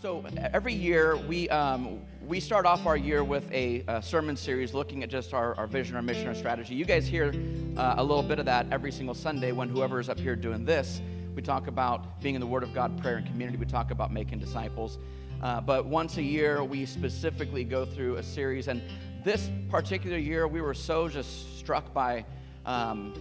So every year we um, we start off our year with a, a, sermon series looking at just our, our vision, our mission, our strategy. You guys hear uh, a little bit of that every single Sunday when whoever is up here doing this. We talk about being in the Word of God, prayer, and community. We talk about making disciples. Uh, but once a year, we specifically go through a series. And this particular year, we were so just struck by um,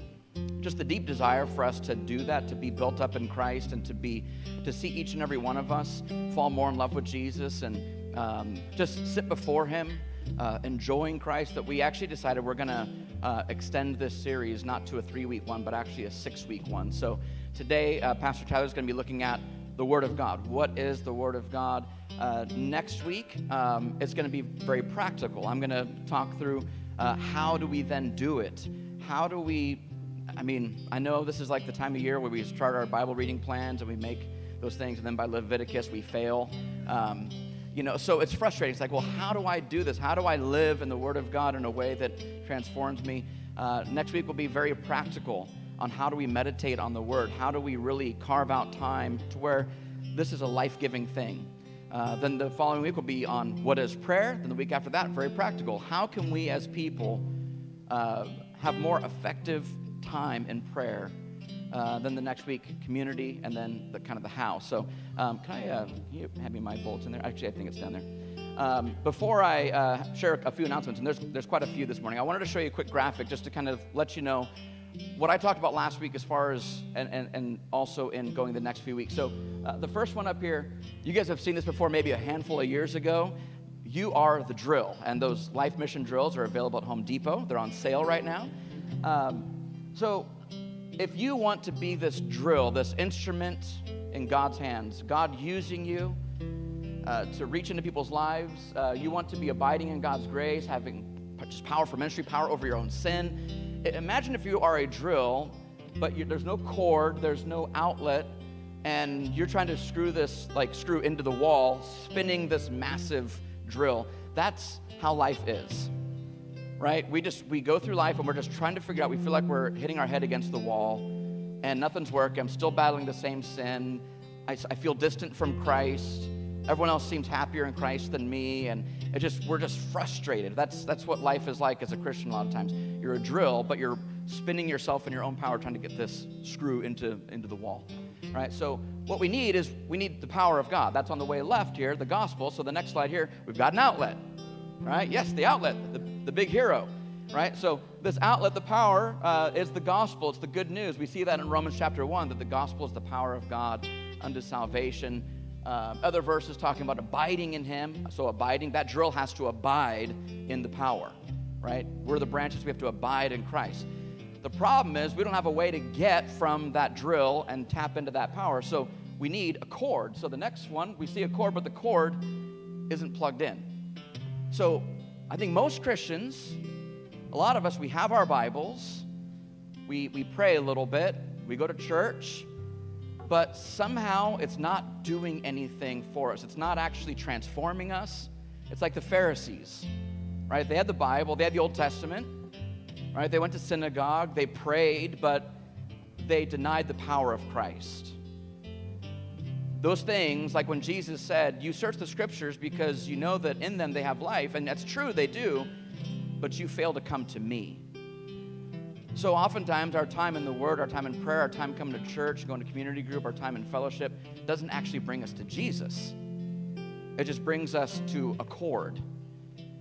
just the deep desire for us to do that, to be built up in Christ, and to be to see each and every one of us fall more in love with Jesus and um, just sit before Him, uh, enjoying Christ. That we actually decided we're going to uh, extend this series not to a three-week one, but actually a six-week one. So today, uh, Pastor Tyler is going to be looking at the Word of God. What is the Word of God? Uh, next week, um, it's going to be very practical. I'm going to talk through uh, how do we then do it. How do we I mean, I know this is like the time of year where we start our Bible reading plans and we make those things, and then by Leviticus we fail. Um, you know, so it's frustrating. It's like, well, how do I do this? How do I live in the Word of God in a way that transforms me? Uh, next week will be very practical on how do we meditate on the Word? How do we really carve out time to where this is a life giving thing? Uh, then the following week will be on what is prayer. Then the week after that, very practical. How can we as people uh, have more effective time in prayer. Uh, then the next week, community, and then the kind of the house. So, um, can I uh, you have me my bulletin there? Actually, I think it's down there. Um, before I uh, share a few announcements, and there's there's quite a few this morning, I wanted to show you a quick graphic just to kind of let you know what I talked about last week as far as, and, and, and also in going the next few weeks. So, uh, the first one up here, you guys have seen this before maybe a handful of years ago. You are the drill, and those life mission drills are available at Home Depot. They're on sale right now. Um, so, if you want to be this drill, this instrument in God's hands, God using you uh, to reach into people's lives, uh, you want to be abiding in God's grace, having just power for ministry, power over your own sin. Imagine if you are a drill, but there's no cord, there's no outlet, and you're trying to screw this, like screw into the wall, spinning this massive drill. That's how life is right? We just we go through life and we're just trying to figure out. We feel like we're hitting our head against the wall, and nothing's working. I'm still battling the same sin. I, I feel distant from Christ. Everyone else seems happier in Christ than me, and it just we're just frustrated. That's that's what life is like as a Christian. A lot of times, you're a drill, but you're spinning yourself in your own power, trying to get this screw into into the wall, right? So what we need is we need the power of God. That's on the way left here, the gospel. So the next slide here, we've got an outlet right? Yes, the outlet, the, the big hero, right? So this outlet, the power, uh, is the gospel. It's the good news. We see that in Romans chapter 1, that the gospel is the power of God unto salvation. Uh, other verses talking about abiding in him. So abiding, that drill has to abide in the power, right? We're the branches, we have to abide in Christ. The problem is we don't have a way to get from that drill and tap into that power. So we need a cord. So the next one, we see a cord, but the cord isn't plugged in. So I think most Christians, a lot of us, we have our Bibles, we, we pray a little bit, we go to church, but somehow it's not doing anything for us. It's not actually transforming us. It's like the Pharisees, right? They had the Bible, they had the Old Testament, right? They went to synagogue, they prayed, but they denied the power of Christ. Those things, like when Jesus said, You search the scriptures because you know that in them they have life, and that's true, they do, but you fail to come to me. So oftentimes, our time in the Word, our time in prayer, our time coming to church, going to community group, our time in fellowship doesn't actually bring us to Jesus. It just brings us to a cord.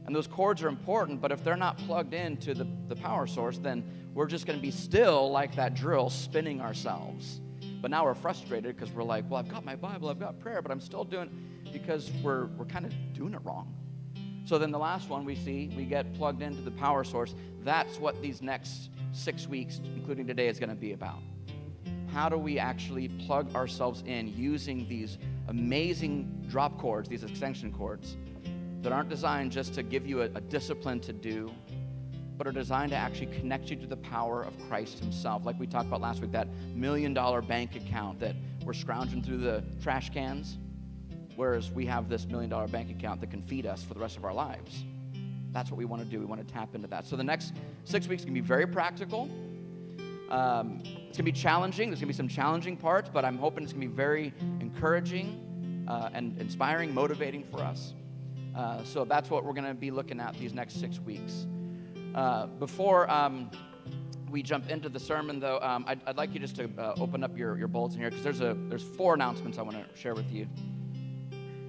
And those cords are important, but if they're not plugged into the, the power source, then we're just going to be still like that drill spinning ourselves. But now we're frustrated because we're like, well, I've got my Bible, I've got prayer, but I'm still doing because we're, we're kind of doing it wrong. So then the last one we see, we get plugged into the power source. That's what these next six weeks, including today, is going to be about. How do we actually plug ourselves in using these amazing drop cords, these extension cords, that aren't designed just to give you a, a discipline to do, but are designed to actually connect you to the power of Christ Himself. Like we talked about last week, that million dollar bank account that we're scrounging through the trash cans, whereas we have this million dollar bank account that can feed us for the rest of our lives. That's what we want to do. We want to tap into that. So the next six weeks can be very practical. Um, it's going to be challenging. There's going to be some challenging parts, but I'm hoping it's going to be very encouraging. uh, and inspiring, motivating for us. Uh, so that's what we're going to be looking at these next six weeks. Uh, before um, we jump into the sermon, though, um, I'd, I'd, like you just to uh, open up your, your bulletin here because there's a there's four announcements I want to share with you.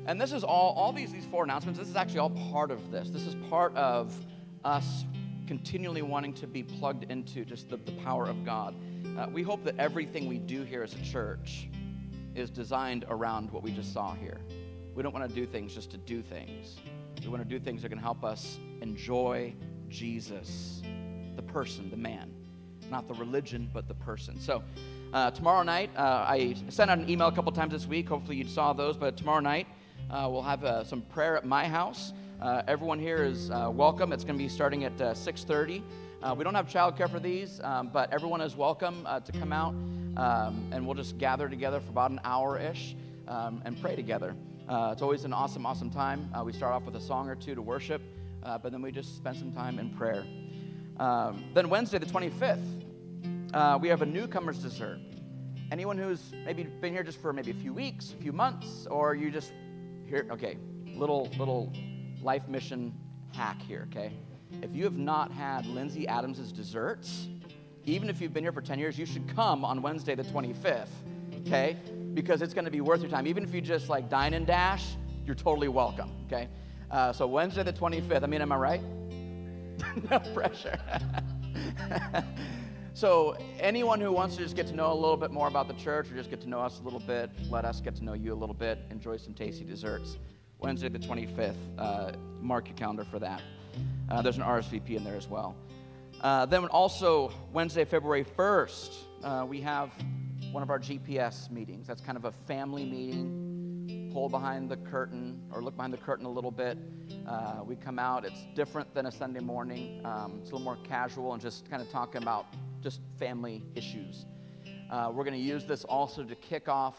And this is all all these these four announcements. This is actually all part of this. This is part of us continually wanting to be plugged into just the, the power of God. Uh, we hope that everything we do here as a church is designed around what we just saw here. We don't want to do things just to do things. We want to do things that can help us enjoy Jesus, the person, the man, not the religion, but the person. So, uh, tomorrow night, uh, I sent out an email a couple times this week. Hopefully, you saw those. But tomorrow night, uh, we'll have uh, some prayer at my house. Uh, everyone here is uh, welcome. It's going to be starting at 6:30. we don't have childcare for these, um, but everyone is welcome to come out, um, and we'll just gather together for about an hour-ish um, and pray together. it's always an awesome, awesome time. we start off with a song or two to worship, but then we just spend some time in prayer. Um, then Wednesday, the 25th, we have a newcomers dessert. Anyone who's maybe been here just for maybe a few weeks, a few months, or you just here, okay, little little life mission hack here, okay? If you have not had Lindsay Adams' desserts, even if you've been here for 10 years, you should come on Wednesday the 25th, okay? Because it's gonna be worth your time. Even if you just like dine and dash, you're totally welcome, okay? Uh, so Wednesday the 25th, I mean, am I right? no pressure. so anyone who wants to just get to know a little bit more about the church or just get to know us a little bit, let us get to know you a little bit, enjoy some tasty desserts. Wednesday the 25th. Uh, mark your calendar for that. Uh, there's an RSVP in there as well. Uh, then also Wednesday, February 1st, uh, we have one of our GPS meetings. That's kind of a family meeting. Pull behind the curtain or look behind the curtain a little bit. Uh, we come out. It's different than a Sunday morning. Um, it's a little more casual and just kind of talking about just family issues. Uh, we're going to use this also to kick off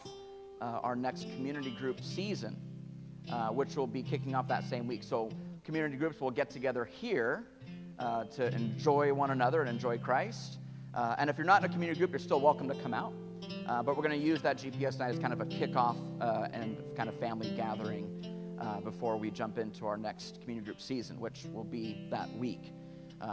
our next community group season uh, which will be kicking off that same week. So, community groups will get together here uh, to enjoy one another and enjoy Christ. Uh, and if you're not in a community group, you're still welcome to come out. Uh, but we're going to use that GPS night as kind of a kickoff uh, and kind of family gathering uh, before we jump into our next community group season, which will be that week.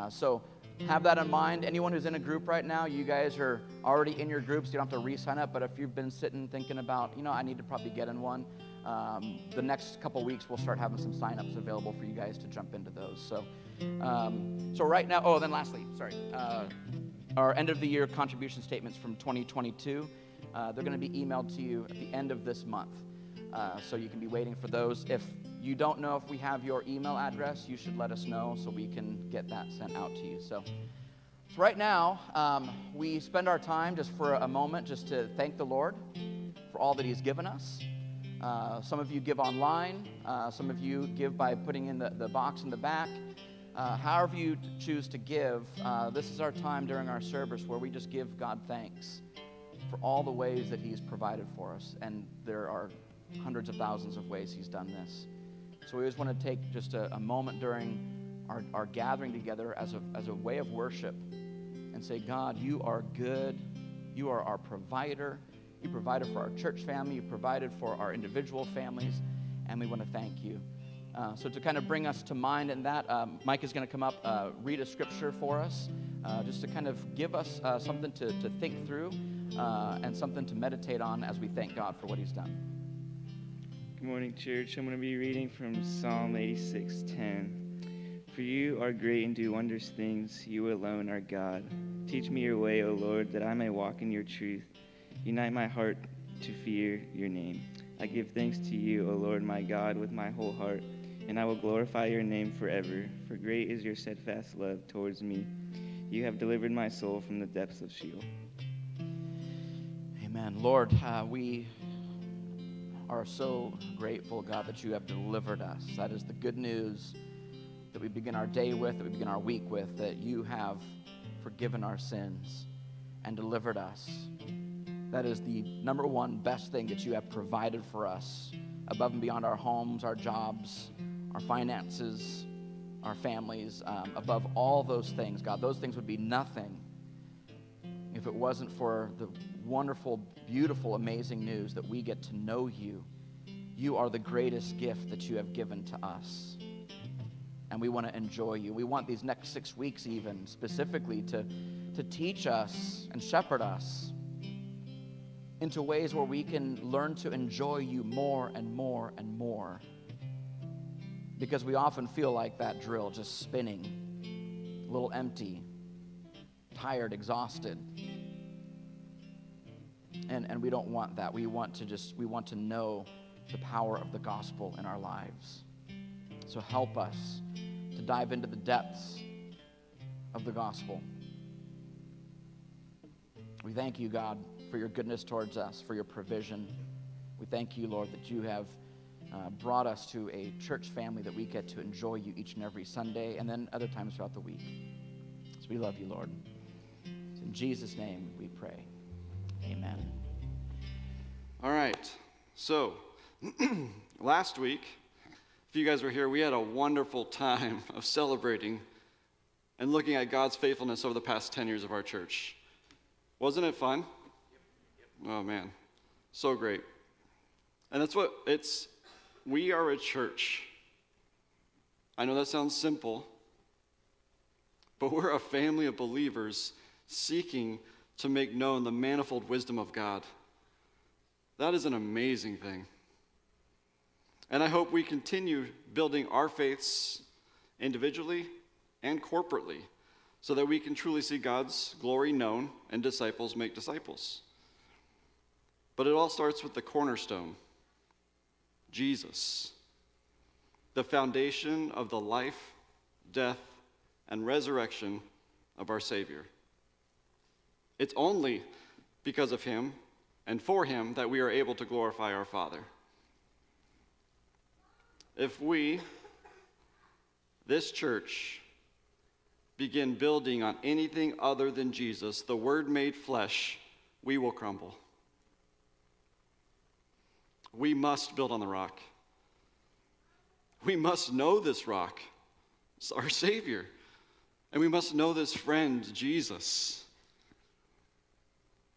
so, have that in mind. Anyone who's in a group right now, you guys are already in your groups. You don't have to re sign up. But if you've been sitting thinking about, you know, I need to probably get in one, um, the next couple weeks we'll start having some signups available for you guys to jump into those. So, um, so right now, oh, then lastly, sorry, uh, our end of the year contribution statements from 2022. Uh, they're going to be emailed to you at the end of this month. Uh, so you can be waiting for those. If you don't know if we have your email address, you should let us know so we can get that sent out to you. So, so right now, um, we spend our time just for a moment just to thank the Lord for all that He's given us. Uh, some of you give online. Uh, some of you give by putting in the, the box in the back. Uh, however, you choose to give, uh, this is our time during our service where we just give God thanks for all the ways that He's provided for us. And there are hundreds of thousands of ways He's done this. So we always want to take just a, a moment during our, our gathering together as a, as a way of worship and say, God, you are good. You are our provider. You provided for our church family. You provided for our individual families. And we want to thank you. Uh, so, to kind of bring us to mind in that, um, Mike is going to come up, uh, read a scripture for us, uh, just to kind of give us uh, something to, to think through uh, and something to meditate on as we thank God for what He's done. Good morning, church. I'm going to be reading from Psalm 86:10. For you are great and do wondrous things. You alone are God. Teach me your way, O Lord, that I may walk in your truth. Unite my heart to fear your name. I give thanks to you, O Lord my God, with my whole heart, and I will glorify your name forever. For great is your steadfast love towards me. You have delivered my soul from the depths of Sheol. Amen. Lord, uh, we are so grateful, God, that you have delivered us. That is the good news that we begin our day with, that we begin our week with, that you have forgiven our sins and delivered us. That is the number one best thing that you have provided for us above and beyond our homes, our jobs, our finances, our families. Um, above all those things, God, those things would be nothing if it wasn't for the wonderful, beautiful, amazing news that we get to know you you are the greatest gift that you have given to us. And we want to enjoy you. We want these next six weeks, even specifically, to, to teach us and shepherd us into ways where we can learn to enjoy you more and more and more. Because we often feel like that drill just spinning, a little empty, tired, exhausted. And, and we don't want that. We want to just, we want to know the power of the gospel in our lives. So help us to dive into the depths of the gospel. We thank you, God, for your goodness towards us, for your provision. We thank you, Lord, that you have uh, brought us to a church family that we get to enjoy you each and every Sunday and then other times throughout the week. So we love you, Lord. In Jesus' name we pray. Amen. All right. So, last week, if you guys were here, we had a wonderful time of celebrating and looking at God's faithfulness over the past 10 years of our church. Wasn't it fun? Oh, man. So great. And that's what it's, we are a church. I know that sounds simple, but we're a family of believers seeking to make known the manifold wisdom of God. That is an amazing thing. And I hope we continue building our faiths individually and corporately so that we can truly see God's glory known and disciples make disciples. But it all starts with the cornerstone Jesus, the foundation of the life, death, and resurrection of our Savior. It's only because of Him and for Him that we are able to glorify our Father. If we, this church, begin building on anything other than Jesus, the Word made flesh, we will crumble. We must build on the rock. We must know this rock, our Savior. And we must know this friend, Jesus.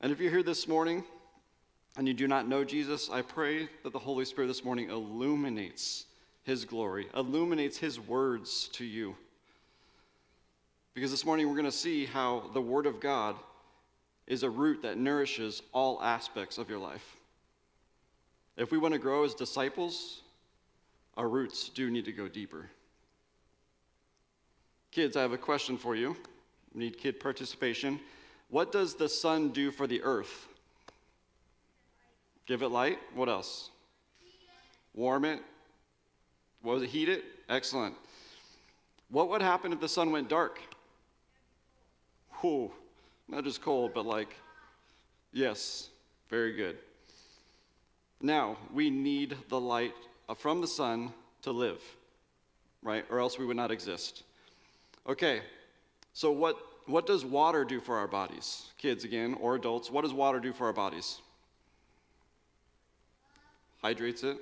And if you're here this morning and you do not know Jesus, I pray that the Holy Spirit this morning illuminates his glory, illuminates his words to you. Because this morning we're going to see how the Word of God is a root that nourishes all aspects of your life. If we want to grow as disciples, our roots do need to go deeper. Kids, I have a question for you. We need kid participation. What does the sun do for the earth? Give it light. What else? Warm it. What was it? Heat it? Excellent. What would happen if the sun went dark? Whew. Not just cold, but like, yes, very good. Now, we need the light from the sun to live, right? Or else we would not exist. Okay, so what, what does water do for our bodies? Kids again, or adults, what does water do for our bodies? Hydrates it,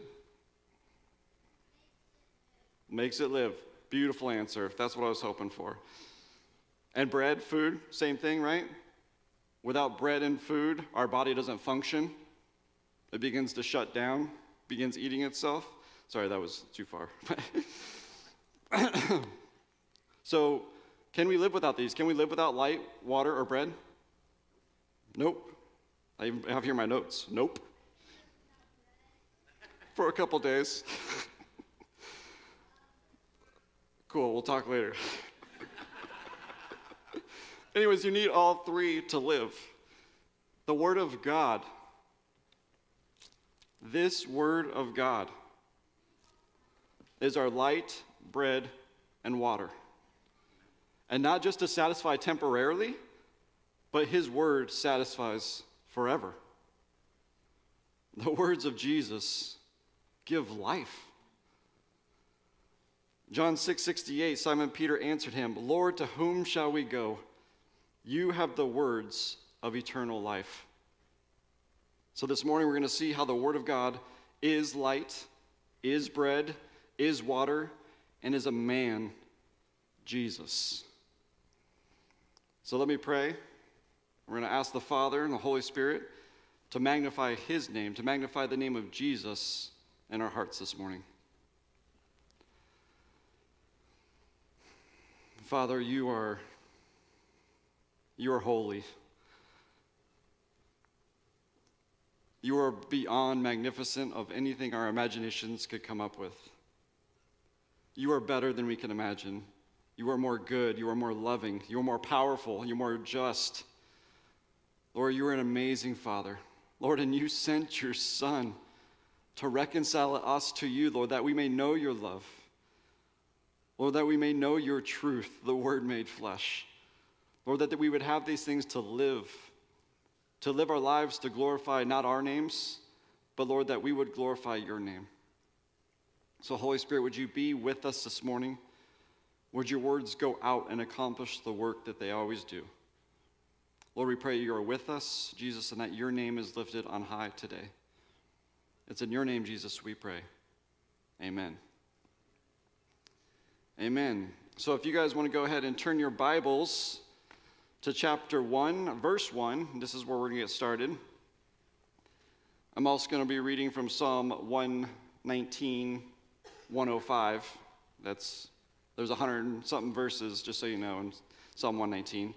makes it live. Beautiful answer. That's what I was hoping for. And bread, food, same thing, right? Without bread and food, our body doesn't function. It begins to shut down, begins eating itself. Sorry, that was too far. so, can we live without these? Can we live without light, water, or bread? Nope. I have here my notes. Nope. For a couple days. cool, we'll talk later. Anyways, you need all three to live. The Word of God. This Word of God is our light, bread, and water. And not just to satisfy temporarily, but His Word satisfies forever. The words of Jesus give life. John 6 68, Simon Peter answered him, Lord, to whom shall we go? You have the words of eternal life. So this morning we're going to see how the Word of God is light, is bread, is water, and is a man, Jesus. So let me pray. We're going to ask the Father and the Holy Spirit to magnify His name, to magnify the name of Jesus in our hearts this morning. Father, you are you are holy. You are beyond magnificent of anything our imaginations could come up with. You are better than we can imagine. You are more good. You are more loving. You are more powerful. You're more just. Lord, you are an amazing Father. Lord, and you sent your Son to reconcile us to you, Lord, that we may know your love. Lord, that we may know your truth, the Word made flesh. Lord, that we would have these things to live, to live our lives to glorify not our names, but Lord, that we would glorify your name. So, Holy Spirit, would you be with us this morning? Would your words go out and accomplish the work that they always do? Lord, we pray you are with us, Jesus, and that your name is lifted on high today. It's in your name, Jesus, we pray. Amen. Amen. So if you guys want to go ahead and turn your Bibles to chapter 1, verse 1, this is where we're going to get started. I'm also going to be reading from Psalm 119, 105. That's there's 100 something verses, just so you know, in Psalm 119.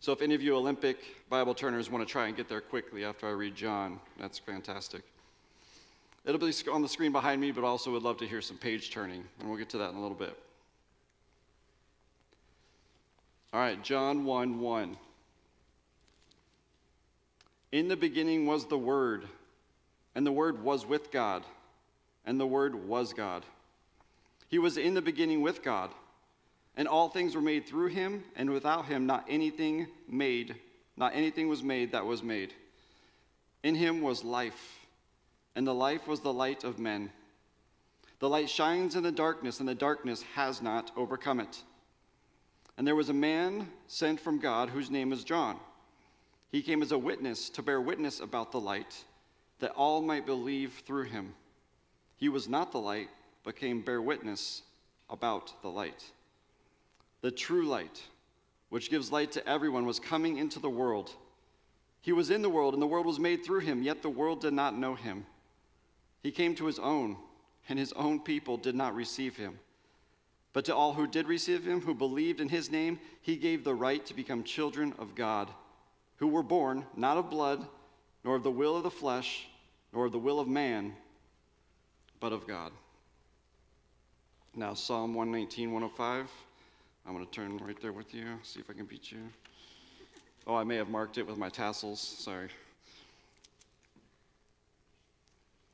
So if any of you Olympic Bible turners want to try and get there quickly after I read John, that's fantastic. It'll be on the screen behind me, but also would love to hear some page turning, and we'll get to that in a little bit. All right, John 1 1. In the beginning was the Word, and the Word was with God, and the Word was God. He was in the beginning with God. And all things were made through him, and without him not anything made, not anything was made that was made. In him was life, and the life was the light of men. The light shines in the darkness, and the darkness has not overcome it. And there was a man sent from God whose name is John. He came as a witness to bear witness about the light, that all might believe through him. He was not the light, but came bear witness about the light. The true light, which gives light to everyone, was coming into the world. He was in the world, and the world was made through him, yet the world did not know him. He came to his own, and his own people did not receive him. But to all who did receive him, who believed in his name, he gave the right to become children of God, who were born not of blood, nor of the will of the flesh, nor of the will of man, but of God. Now, Psalm 119, 105. I'm going to turn right there with you, see if I can beat you. Oh, I may have marked it with my tassels. Sorry.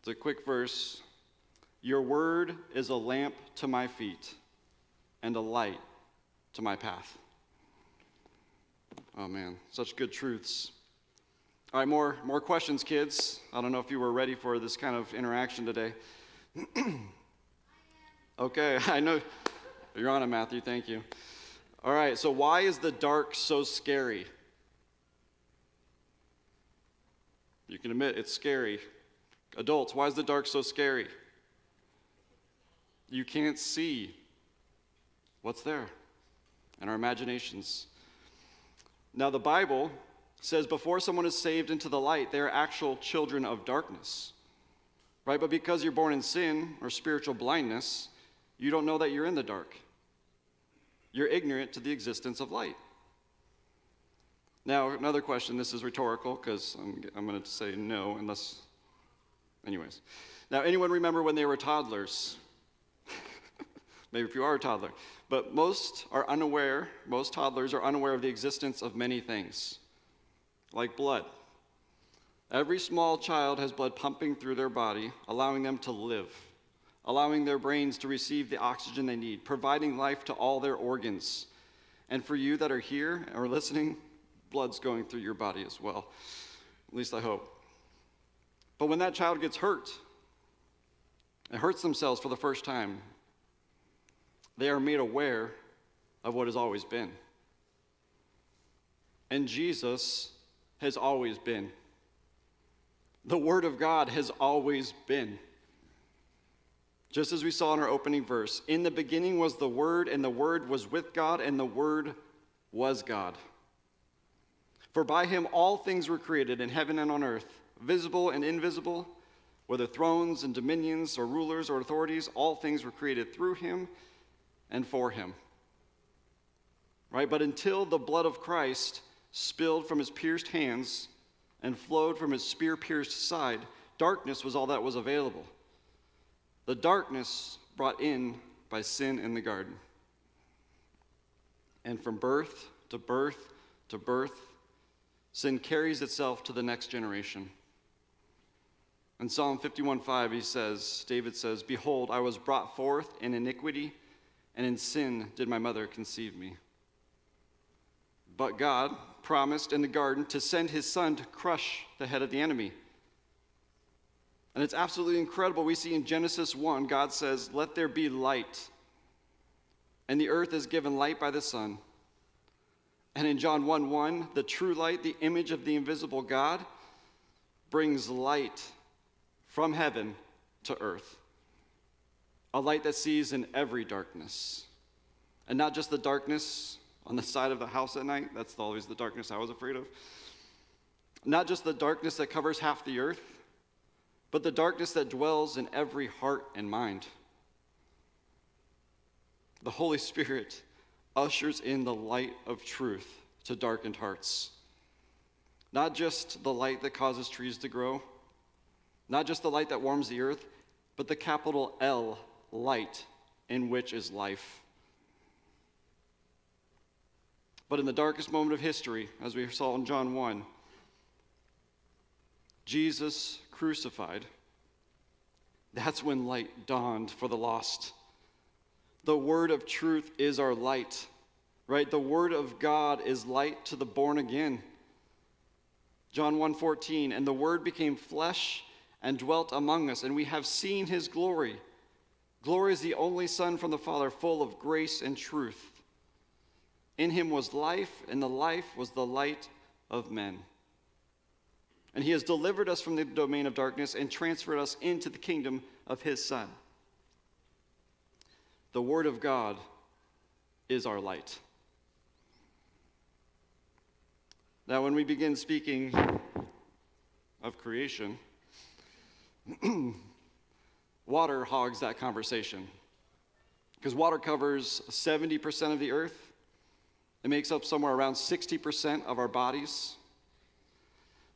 It's a quick verse. Your word is a lamp to my feet and a light to my path. Oh man, such good truths. All right, more, more questions, kids. I don't know if you were ready for this kind of interaction today. okay, I know you're on it, Matthew. Thank you. All right, so why is the dark so scary? You can admit it's scary. Adults, why is the dark so scary? You can't see what's there in our imaginations. Now, the Bible says before someone is saved into the light, they are actual children of darkness. Right? But because you're born in sin or spiritual blindness, you don't know that you're in the dark you're ignorant to the existence of light. Now, another question, this is rhetorical because I'm, I'm going to say no, unless, anyways. Now, anyone remember when they were toddlers? Maybe if you are a toddler. But most are unaware, most toddlers are unaware of the existence of many things, like blood. Every small child has blood pumping through their body, allowing them to live allowing their brains to receive the oxygen they need, providing life to all their organs. And for you that are here or listening, blood's going through your body as well. At least I hope. But when that child gets hurt, it hurts themselves for the first time, they are made aware of what has always been. And Jesus has always been. The Word of God has always been. Just as we saw in our opening verse, in the beginning was the Word, and the Word was with God, and the Word was God. For by him all things were created in heaven and on earth, visible and invisible, whether thrones and dominions or rulers or authorities, all things were created through him and for him. Right? But until the blood of Christ spilled from his pierced hands and flowed from his spear pierced side, darkness was all that was available. The darkness brought in by sin in the garden. And from birth to birth to birth, sin carries itself to the next generation. In Psalm 51:5 he says, David says, "Behold, I was brought forth in iniquity, and in sin did my mother conceive me." But God promised in the garden to send his son to crush the head of the enemy. And it's absolutely incredible. We see in Genesis 1, God says, Let there be light. And the earth is given light by the sun. And in John 1 1, the true light, the image of the invisible God, brings light from heaven to earth. A light that sees in every darkness. And not just the darkness on the side of the house at night, that's always the darkness I was afraid of. Not just the darkness that covers half the earth, but the darkness that dwells in every heart and mind. The Holy Spirit ushers in the light of truth to darkened hearts. Not just the light that causes trees to grow not just the light that warms the earth, but the capital L, light, in which is life. But in the darkest moment of history, as we saw in John 1, Jesus crucified, that's when light dawned for the lost. The word of truth is our light, right? The word of God is light to the born again. John 1:14 and the word became flesh and dwelt among us, and we have seen his glory. Glory is the only Son from the Father, full of grace and truth. In him was life, and the life was the light of men. And he has delivered us from the domain of darkness and transferred us into the kingdom of his Son. The Word of God is our light. Now, when we begin speaking of creation, water hogs that conversation. Because water covers 70% of the earth, it makes up somewhere around 60% of our bodies.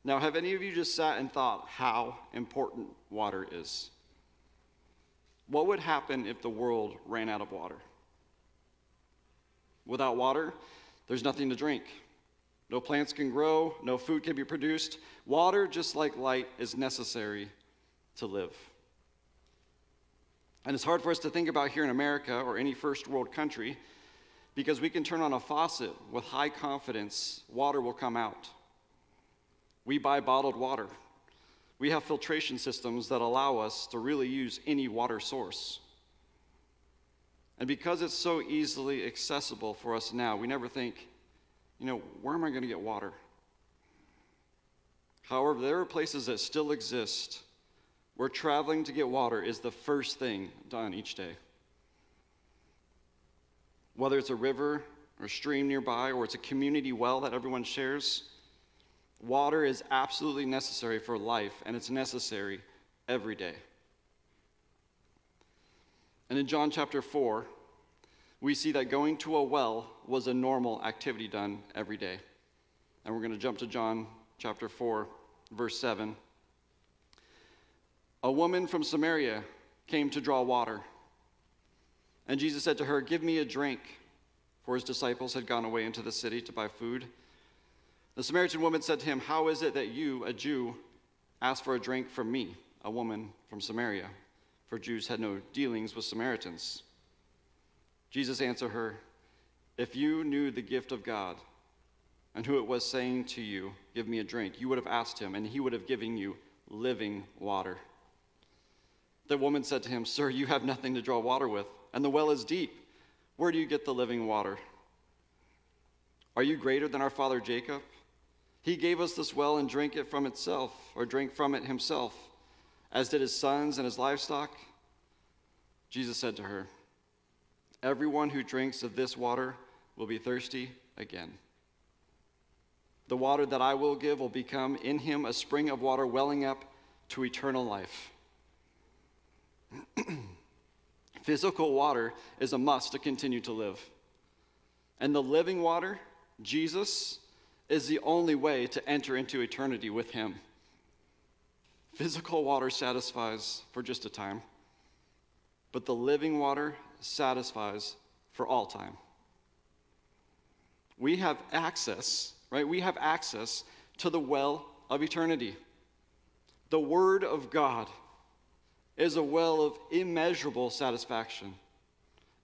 Now, have any of you just sat and thought how important water is? What would happen if the world ran out of water? Without water, there's nothing to drink. No plants can grow, no food can be produced. Water, just like light, is necessary to live. And it's hard for us to think about here in America or any first world country because we can turn on a faucet with high confidence, water will come out. We buy bottled water. We have filtration systems that allow us to really use any water source. And because it's so easily accessible for us now, we never think, you know, where am I going to get water? However, there are places that still exist where traveling to get water is the first thing done each day. Whether it's a river or a stream nearby or it's a community well that everyone shares, water is absolutely necessary for life and it's necessary every day. And in John chapter 4, we see that going to a well was a normal activity done every day. And we're going to jump to John chapter 4, verse 7. A woman from Samaria came to draw water. And Jesus said to her, Give me a drink, for his disciples had gone away into the city to buy food. The Samaritan woman said to him, How is it that you, a Jew, ask for a drink from me, a woman from Samaria? For Jews had no dealings with Samaritans. Jesus answered her, If you knew the gift of God and who it was saying to you, Give me a drink, you would have asked him, and he would have given you living water. The woman said to him, Sir, you have nothing to draw water with, and the well is deep. Where do you get the living water? Are you greater than our father Jacob? He gave us this well and drank it from itself, or drank from it himself, as did his sons and his livestock. Jesus said to her, Everyone who drinks of this water will be thirsty again. The water that I will give will become in him a spring of water welling up to eternal life. Physical water is a must to continue to live. And the living water, Jesus, is the only way to enter into eternity with Him. Physical water satisfies for just a time, but the living water satisfies for all time. We have access, right? We have access to the well of eternity. The Word of God is a well of immeasurable satisfaction,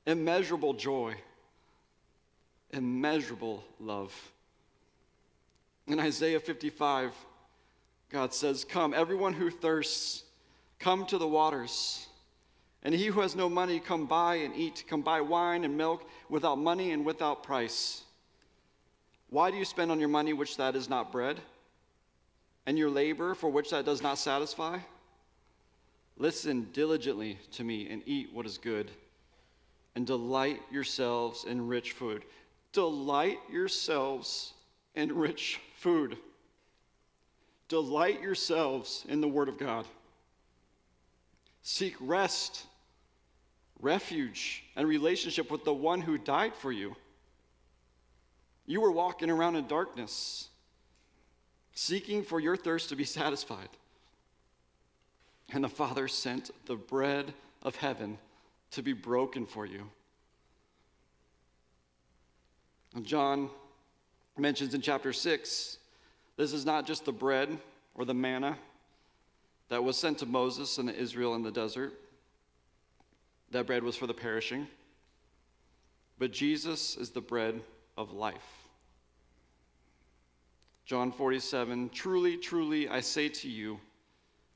immeasurable joy, immeasurable love. In Isaiah 55, God says, Come, everyone who thirsts, come to the waters. And he who has no money, come buy and eat. Come buy wine and milk without money and without price. Why do you spend on your money which that is not bread? And your labor for which that does not satisfy? Listen diligently to me and eat what is good, and delight yourselves in rich food. Delight yourselves in rich food. Delight yourselves in the Word of God. Seek rest, refuge, and relationship with the one who died for you. You were walking around in darkness, seeking for your thirst to be satisfied. And the Father sent the bread of heaven to be broken for you. And John mentions in chapter 6 this is not just the bread or the manna that was sent to Moses and Israel in the desert. That bread was for the perishing. But Jesus is the bread of life. John 47 Truly, truly, I say to you,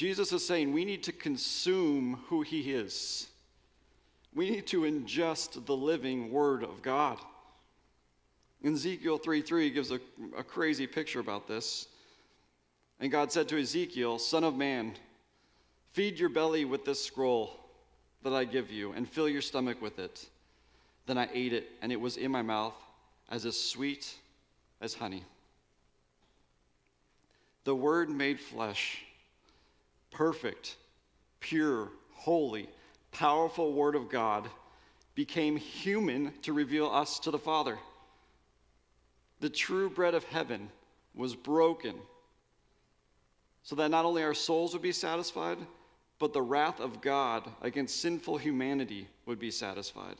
Jesus is saying we need to consume who he is. We need to ingest the living word of God. Ezekiel 3 3 gives a, a crazy picture about this. And God said to Ezekiel, Son of man, Feed your belly with this scroll that I give you, and fill your stomach with it. Then I ate it, and it was in my mouth as as sweet as honey. The Word made flesh, perfect, pure, holy, powerful Word of God, became human to reveal us to the Father. The true bread of heaven was broken so that not only our souls would be satisfied, but the wrath of God against sinful humanity would be satisfied.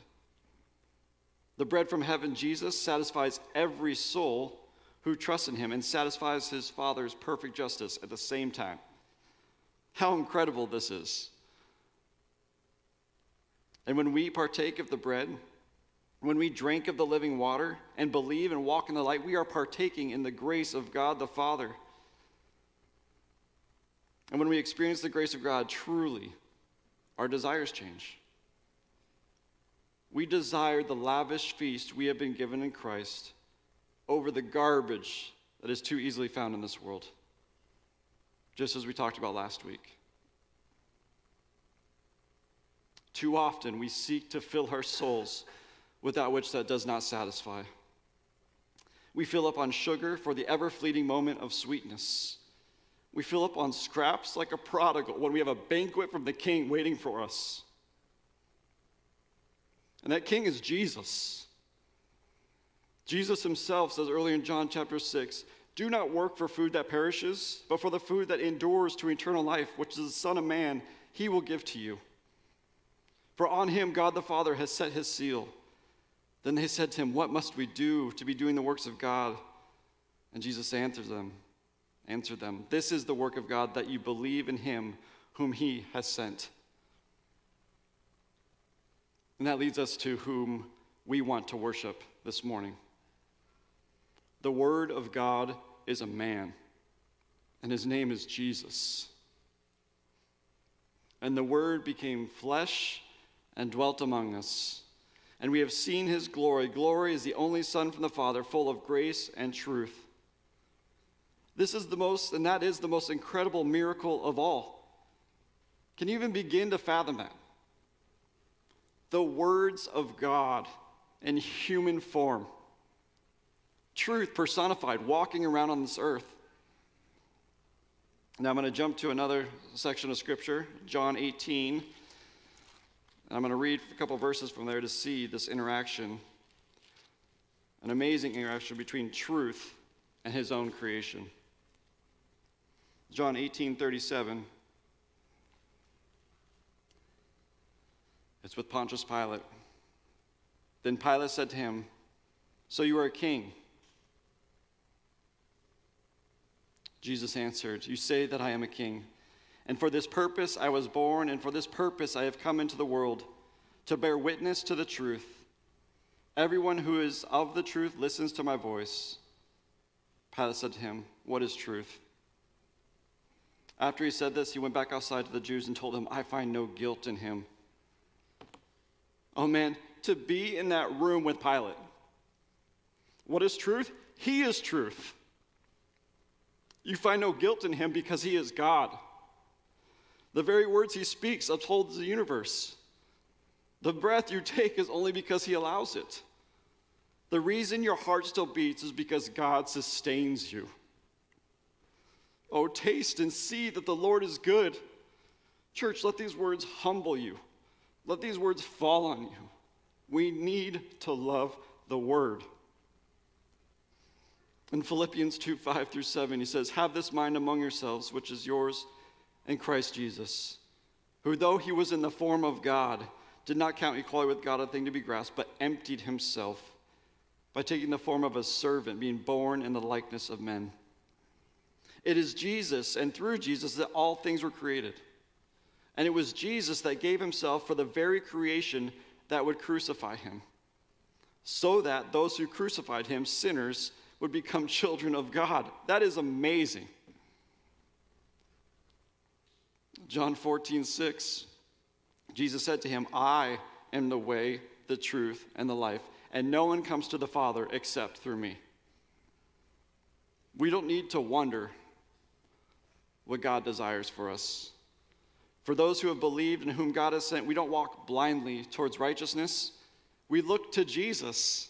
The bread from heaven, Jesus, satisfies every soul who trusts in him and satisfies his Father's perfect justice at the same time. How incredible this is. And when we partake of the bread, when we drink of the living water and believe and walk in the light, we are partaking in the grace of God the Father. And when we experience the grace of God truly, our desires change. We desire the lavish feast we have been given in Christ over the garbage that is too easily found in this world, just as we talked about last week. Too often we seek to fill our souls with that which that does not satisfy. We fill up on sugar for the ever fleeting moment of sweetness. We fill up on scraps like a prodigal when we have a banquet from the king waiting for us. And that king is Jesus. Jesus himself says earlier in John chapter 6 Do not work for food that perishes, but for the food that endures to eternal life, which is the Son of Man, he will give to you. For on him God the Father has set his seal. Then they said to him, What must we do to be doing the works of God? And Jesus answered them, Answer them, This is the work of God, that you believe in him whom he has sent. And that leads us to whom we want to worship this morning. The Word of God is a man, and his name is Jesus. And the Word became flesh and dwelt among us. and we have seen his glory. Glory is the only Son from the Father, full of grace and truth. This is the most, and that is the most incredible miracle of all. Can you even begin to fathom that? The words of God in human form, truth personified, walking around on this earth. Now I'm going to jump to another section of Scripture, John 18. And I'm going to read a couple verses from there to see this interaction, an amazing interaction between truth and his own creation. John 18 37. It's with Pontius Pilate. Then Pilate said to him, So you are a king? Jesus answered, You say that I am a king. And for this purpose I was born, and for this purpose I have come into the world, to bear witness to the truth. Everyone who is of the truth listens to my voice. Pilate said to him, What is truth? After he said this, he went back outside to the Jews and told them, I find no guilt in him. Oh man, to be in that room with Pilate. What is truth? He is truth. You find no guilt in him because he is God. The very words he speaks uphold the universe. The breath you take is only because he allows it. The reason your heart still beats is because God sustains you. Oh, taste and see that the Lord is good. Church, let these words humble you. Let these words fall on you. We need to love the word. In Philippians 2 5 through 7, he says, Have this mind among yourselves, which is yours in Christ Jesus, who, though he was in the form of God, did not count equality with God a thing to be grasped, but emptied himself by taking the form of a servant, being born in the likeness of men. It is Jesus and through Jesus that all things were created. And it was Jesus that gave himself for the very creation that would crucify him, so that those who crucified him, sinners, would become children of God. That is amazing. John 14, 6, Jesus said to him, I am the way, the truth, and the life, and no one comes to the Father except through me. We don't need to wonder what God desires for us. For those who have believed and whom God has sent, we don't walk blindly towards righteousness. We look to Jesus.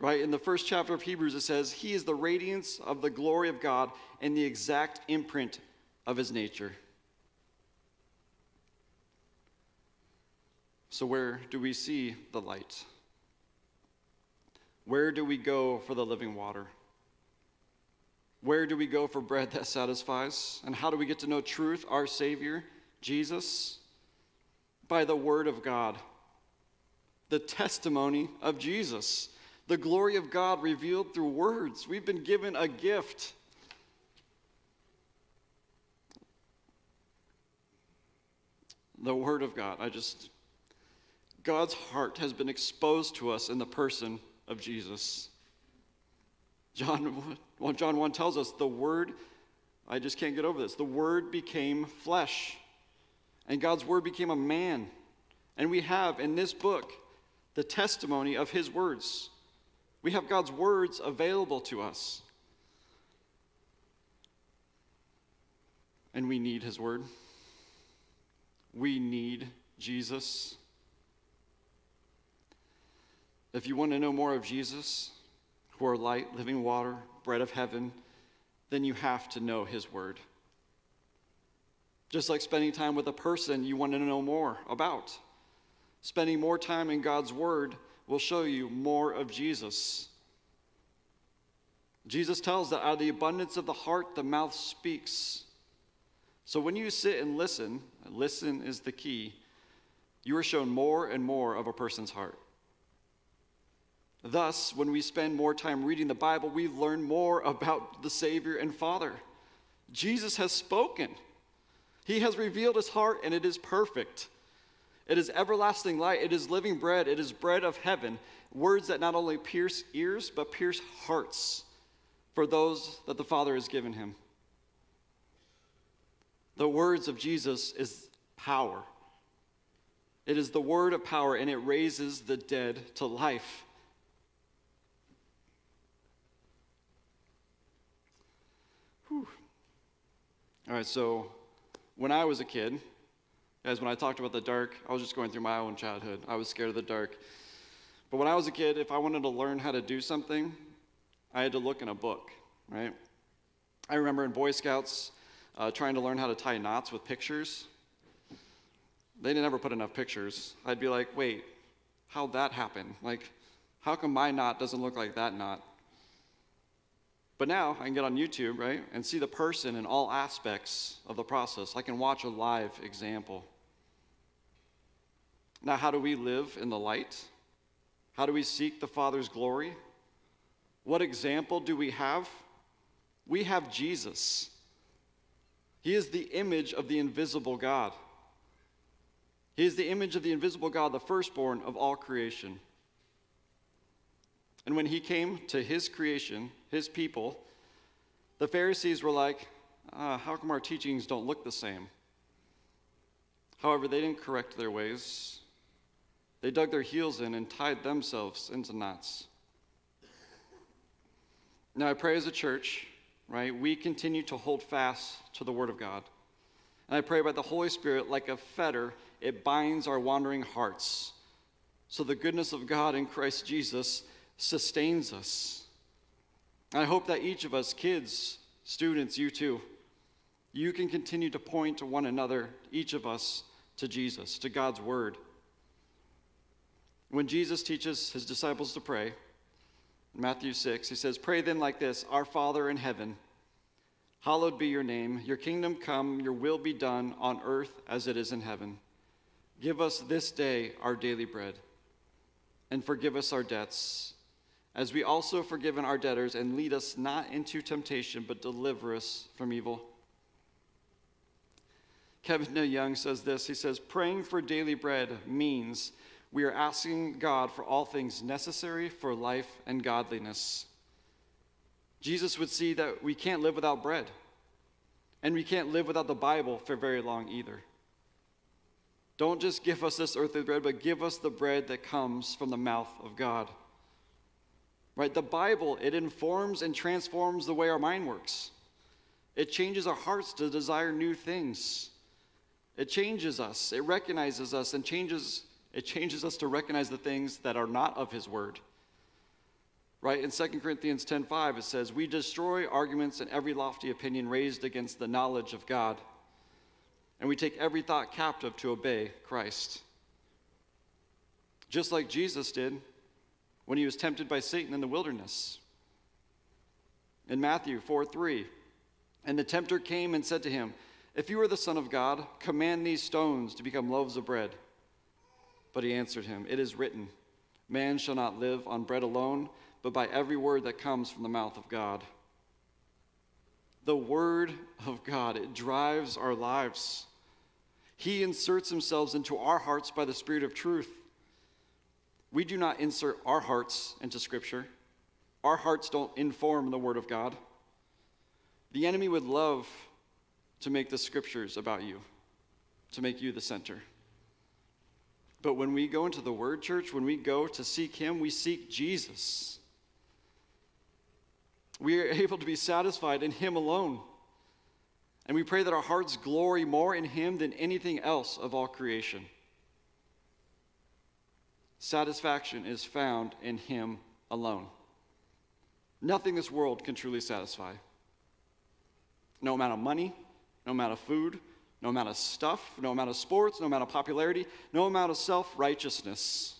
Right? In the first chapter of Hebrews, it says, He is the radiance of the glory of God and the exact imprint of His nature. So, where do we see the light? Where do we go for the living water? Where do we go for bread that satisfies? And how do we get to know truth, our Savior, Jesus? By the Word of God, the testimony of Jesus the glory of God revealed through words. We've been given a gift. The Word of God. I just, God's heart has been exposed to us in the person of Jesus. John, well, John 1 tells us the Word, I just can't get over this. The Word became flesh, and God's Word became a man. And we have in this book the testimony of His words. We have God's words available to us. And we need His word. We need Jesus. If you want to know more of Jesus, who are light, living water, bread of heaven, then you have to know His word. Just like spending time with a person you want to know more about. Spending more time in God's word will show you more of Jesus. Jesus tells that out of the abundance of the heart, the mouth speaks. So when you sit and listen, listen is the key. you are shown more and more of a person's heart. Thus, when we spend more time reading the Bible, we learn more about the Savior and Father. Jesus has spoken. He has revealed his heart, and it is perfect. It is everlasting light. It is living bread. It is bread of heaven. Words that not only pierce ears, but pierce hearts for those that the Father has given him. The words of Jesus is power. It is the word of power, and it raises the dead to life. Whew. All right, so when I was a kid, as when I talked about the dark, I was just going through my own childhood. I was scared of the dark. But when I was a kid, if I wanted to learn how to do something, I had to look in a book, right? I remember in Boy Scouts uh, trying to learn how to tie knots with pictures. They never put enough pictures. I'd be like, wait, how'd that happen? Like, how come my knot doesn't look like that knot? But now I can get on YouTube, right, and see the person in all aspects of the process. I can watch a live example. Now, how do we live in the light? How do we seek the Father's glory? What example do we have? We have Jesus. He is the image of the invisible God. He is the image of the invisible God, the firstborn of all creation. And when he came to his creation, his people, the Pharisees were like, uh, How come our teachings don't look the same? However, they didn't correct their ways. They dug their heels in and tied themselves into knots. Now, I pray as a church, right, we continue to hold fast to the Word of God. And I pray by the Holy Spirit, like a fetter, it binds our wandering hearts. So the goodness of God in Christ Jesus sustains us. I hope that each of us, kids, students, you too, you can continue to point to one another, each of us, to Jesus, to God's Word. When Jesus teaches his disciples to pray, in Matthew 6, he says, Pray then like this Our Father in heaven, hallowed be your name, your kingdom come, your will be done on earth as it is in heaven. Give us this day our daily bread, and forgive us our debts as we also have forgiven our debtors, and lead us not into temptation, but deliver us from evil. Kevin DeYoung says this He says, Praying for daily bread means we are asking God for all things necessary for life and godliness. Jesus would see that we can't live without bread, and we can't live without the Bible for very long either. Don't just give us this earthly bread, but give us the bread that comes from the mouth of God. Right? The Bible, it informs and transforms the way our mind works. It changes our hearts to desire new things. It changes us. It recognizes us and changes it changes us to recognize the things that are not of his word. Right? In 2 Corinthians 10:5 it says, "We destroy arguments and every lofty opinion raised against the knowledge of God, and we take every thought captive to obey Christ." Just like Jesus did, when he was tempted by Satan in the wilderness. In Matthew 4 3, and the tempter came and said to him, If you are the Son of God, command these stones to become loaves of bread. But he answered him, It is written, Man shall not live on bread alone, but by every word that comes from the mouth of God. The word of God, it drives our lives. He inserts himself into our hearts by the Spirit of truth. We do not insert our hearts into Scripture. Our hearts don't inform the Word of God. The enemy would love to make the Scriptures about you, to make you the center. But when we go into the Word Church, when we go to seek Him, we seek Jesus. We are able to be satisfied in Him alone. And we pray that our hearts glory more in Him than anything else of all creation. Satisfaction is found in Him alone. Nothing this world can truly satisfy. No amount of money, no amount of food, no amount of stuff, no amount of sports, no amount of popularity, no amount of self righteousness.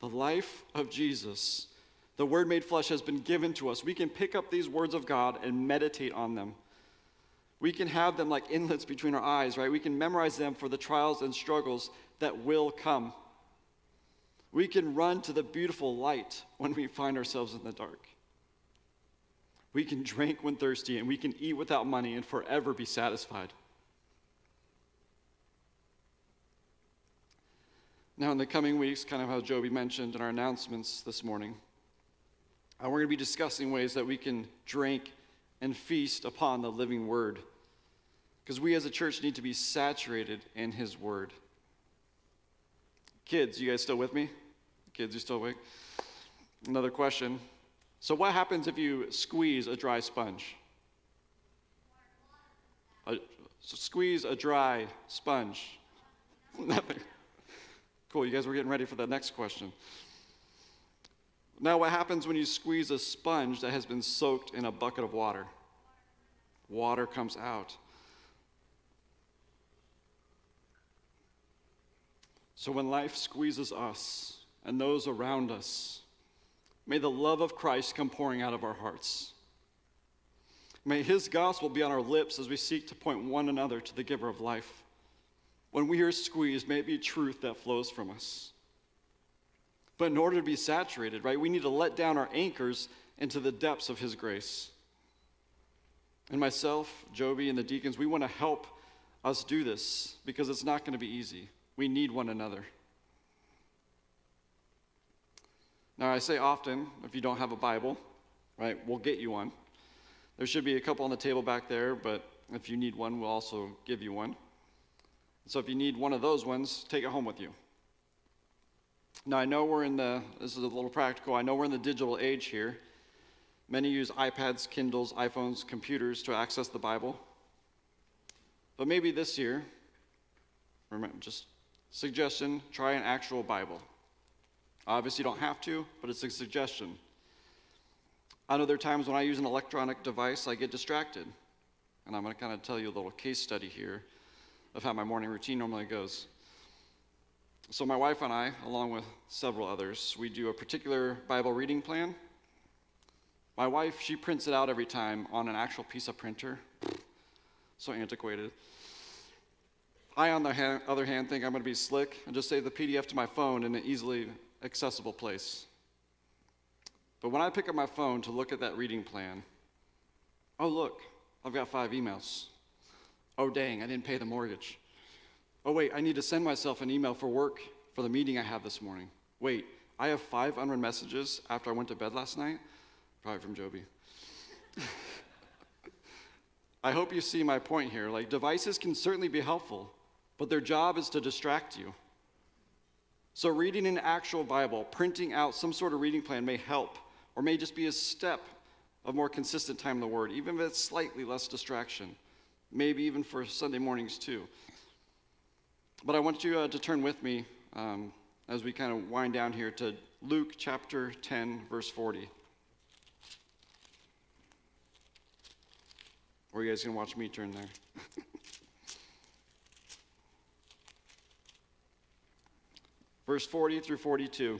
The life of Jesus, the Word made flesh, has been given to us. We can pick up these words of God and meditate on them. We can have them like inlets between our eyes, right? We can memorize them for the trials and struggles that will come. We can run to the beautiful light when we find ourselves in the dark. We can drink when thirsty, and we can eat without money and forever be satisfied. Now, in the coming weeks, kind of how Joby mentioned in our announcements this morning, uh, we're going to be discussing ways that we can drink and feast upon the living word. Because we as a church need to be saturated in his word. Kids, you guys still with me? Kids, you still awake? Another question. So, what happens if you squeeze a dry sponge? A, squeeze a dry sponge. Nothing. Cool, you guys were getting ready for the next question. Now, what happens when you squeeze a sponge that has been soaked in a bucket of water? Water comes out. So, when life squeezes us and those around us, may the love of Christ come pouring out of our hearts. May his gospel be on our lips as we seek to point one another to the giver of life. When we are squeezed, may it be truth that flows from us. But in order to be saturated, right, we need to let down our anchors into the depths of His grace. And myself, Joby, and the deacons, we want to help us do this because it's not going to be easy. We need one another. Now, I say often, if you don't have a Bible, right, we'll get you one. There should be a couple on the table back there, but if you need one, we'll also give you one. So if you need one of those ones, take it home with you. Now, I know we're in the, this is a little practical, I know we're in the digital age here. Many use iPads, Kindles, iPhones, computers to access the Bible. But maybe this year, remember, just suggestion, try an actual Bible. Obviously, you don't have to, but it's a suggestion. I know there are times when I use an electronic device, I get distracted. And I'm going to kind of tell you a little case study here of how my morning routine normally goes. So, my wife and I, along with several others, we do a particular Bible reading plan. My wife, she prints it out every time on an actual piece of printer. So antiquated. I, on the ha- other hand, think I'm going to be slick and just save the PDF to my phone and an easily accessible place. But when I pick up my phone to look at that reading plan, oh, look, I've got five emails. Oh, dang, I didn't pay the mortgage. Oh, wait, I need to send myself an email for work for the meeting I have this morning. Wait, I have five unread messages after I went to bed last night? Probably from Joby. I hope you see my point here. Like, devices can certainly be helpful, but their job is to distract you. So, reading an actual Bible, printing out some sort of reading plan may help, or may just be a step of more consistent time in the Word, even if it's slightly less distraction, maybe even for Sunday mornings too. But I want you uh, to turn with me um, as we kind of wind down here to Luke chapter 10, verse 40. Or you guys can watch me turn there. verse 40 through 42.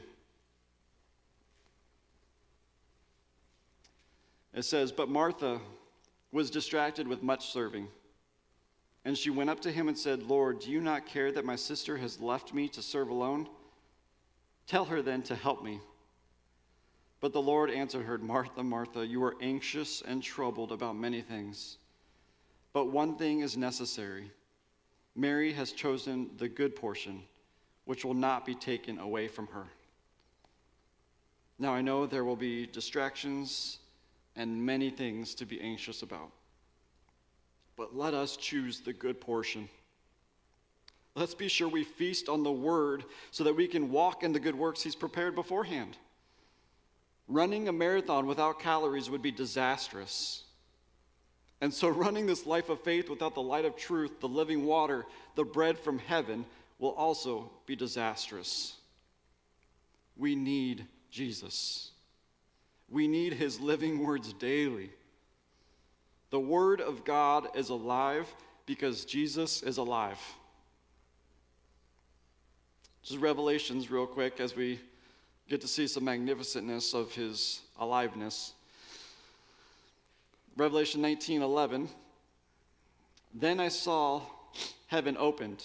It says, But Martha was distracted with much serving. And she went up to him and said, Lord, do you not care that my sister has left me to serve alone? Tell her then to help me. But the Lord answered her, Martha, Martha, you are anxious and troubled about many things. But one thing is necessary. Mary has chosen the good portion, which will not be taken away from her. Now I know there will be distractions and many things to be anxious about but let us choose the good portion. Let's be sure we feast on the word so that we can walk in the good works he's prepared beforehand. Running a marathon without calories would be disastrous. And so, running this life of faith without the light of truth, the living water, the bread from heaven, will also be disastrous. We need Jesus. We need his living words daily. The Word of God is alive because Jesus is alive. Just revelations, real quick, as we get to see some magnificentness of his aliveness. Revelation 19 11. Then I saw heaven opened,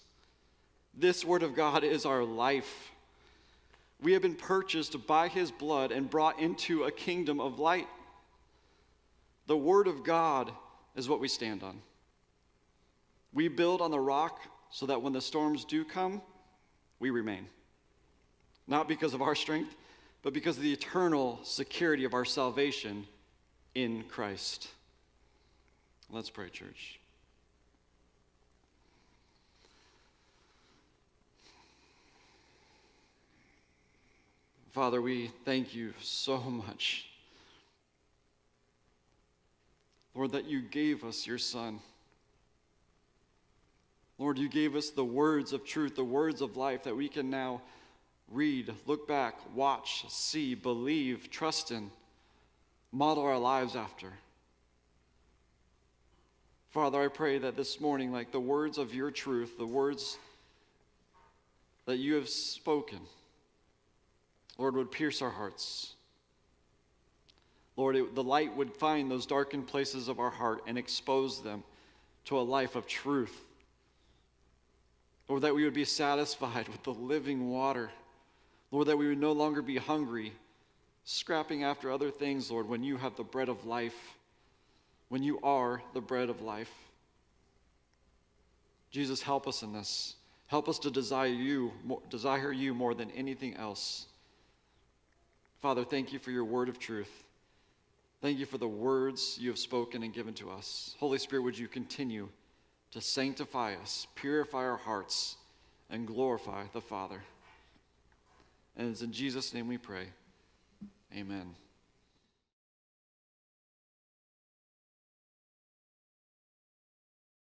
this Word of God is our life. We have been purchased by his blood and brought into a kingdom of light. The Word of God is what we stand on. We build on the rock so that when the storms do come, we remain. Not because of our strength, but because of the eternal security of our salvation in Christ. Let's pray, church. Father, we thank you so much. Lord, that you gave us your Son. Lord, you gave us the words of truth, the words of life that we can now read, look back, watch, see, believe, trust in, model our lives after. Father, I pray that this morning, like the words of your truth, the words that you have spoken, Lord, would pierce our hearts. Lord, it, the light would find those darkened places of our heart and expose them to a life of truth. Lord, that we would be satisfied with the living water. Lord, that we would no longer be hungry, scrapping after other things, Lord, when you have the bread of life, when you are the bread of life. Jesus, help us in this. Help us to desire you, desire you more than anything else. Father, thank you for your word of truth. Thank you for the words you have spoken and given to us. Holy Spirit, would you continue to sanctify us, purify our hearts, and glorify the Father? And it's in Jesus' name we pray. Amen.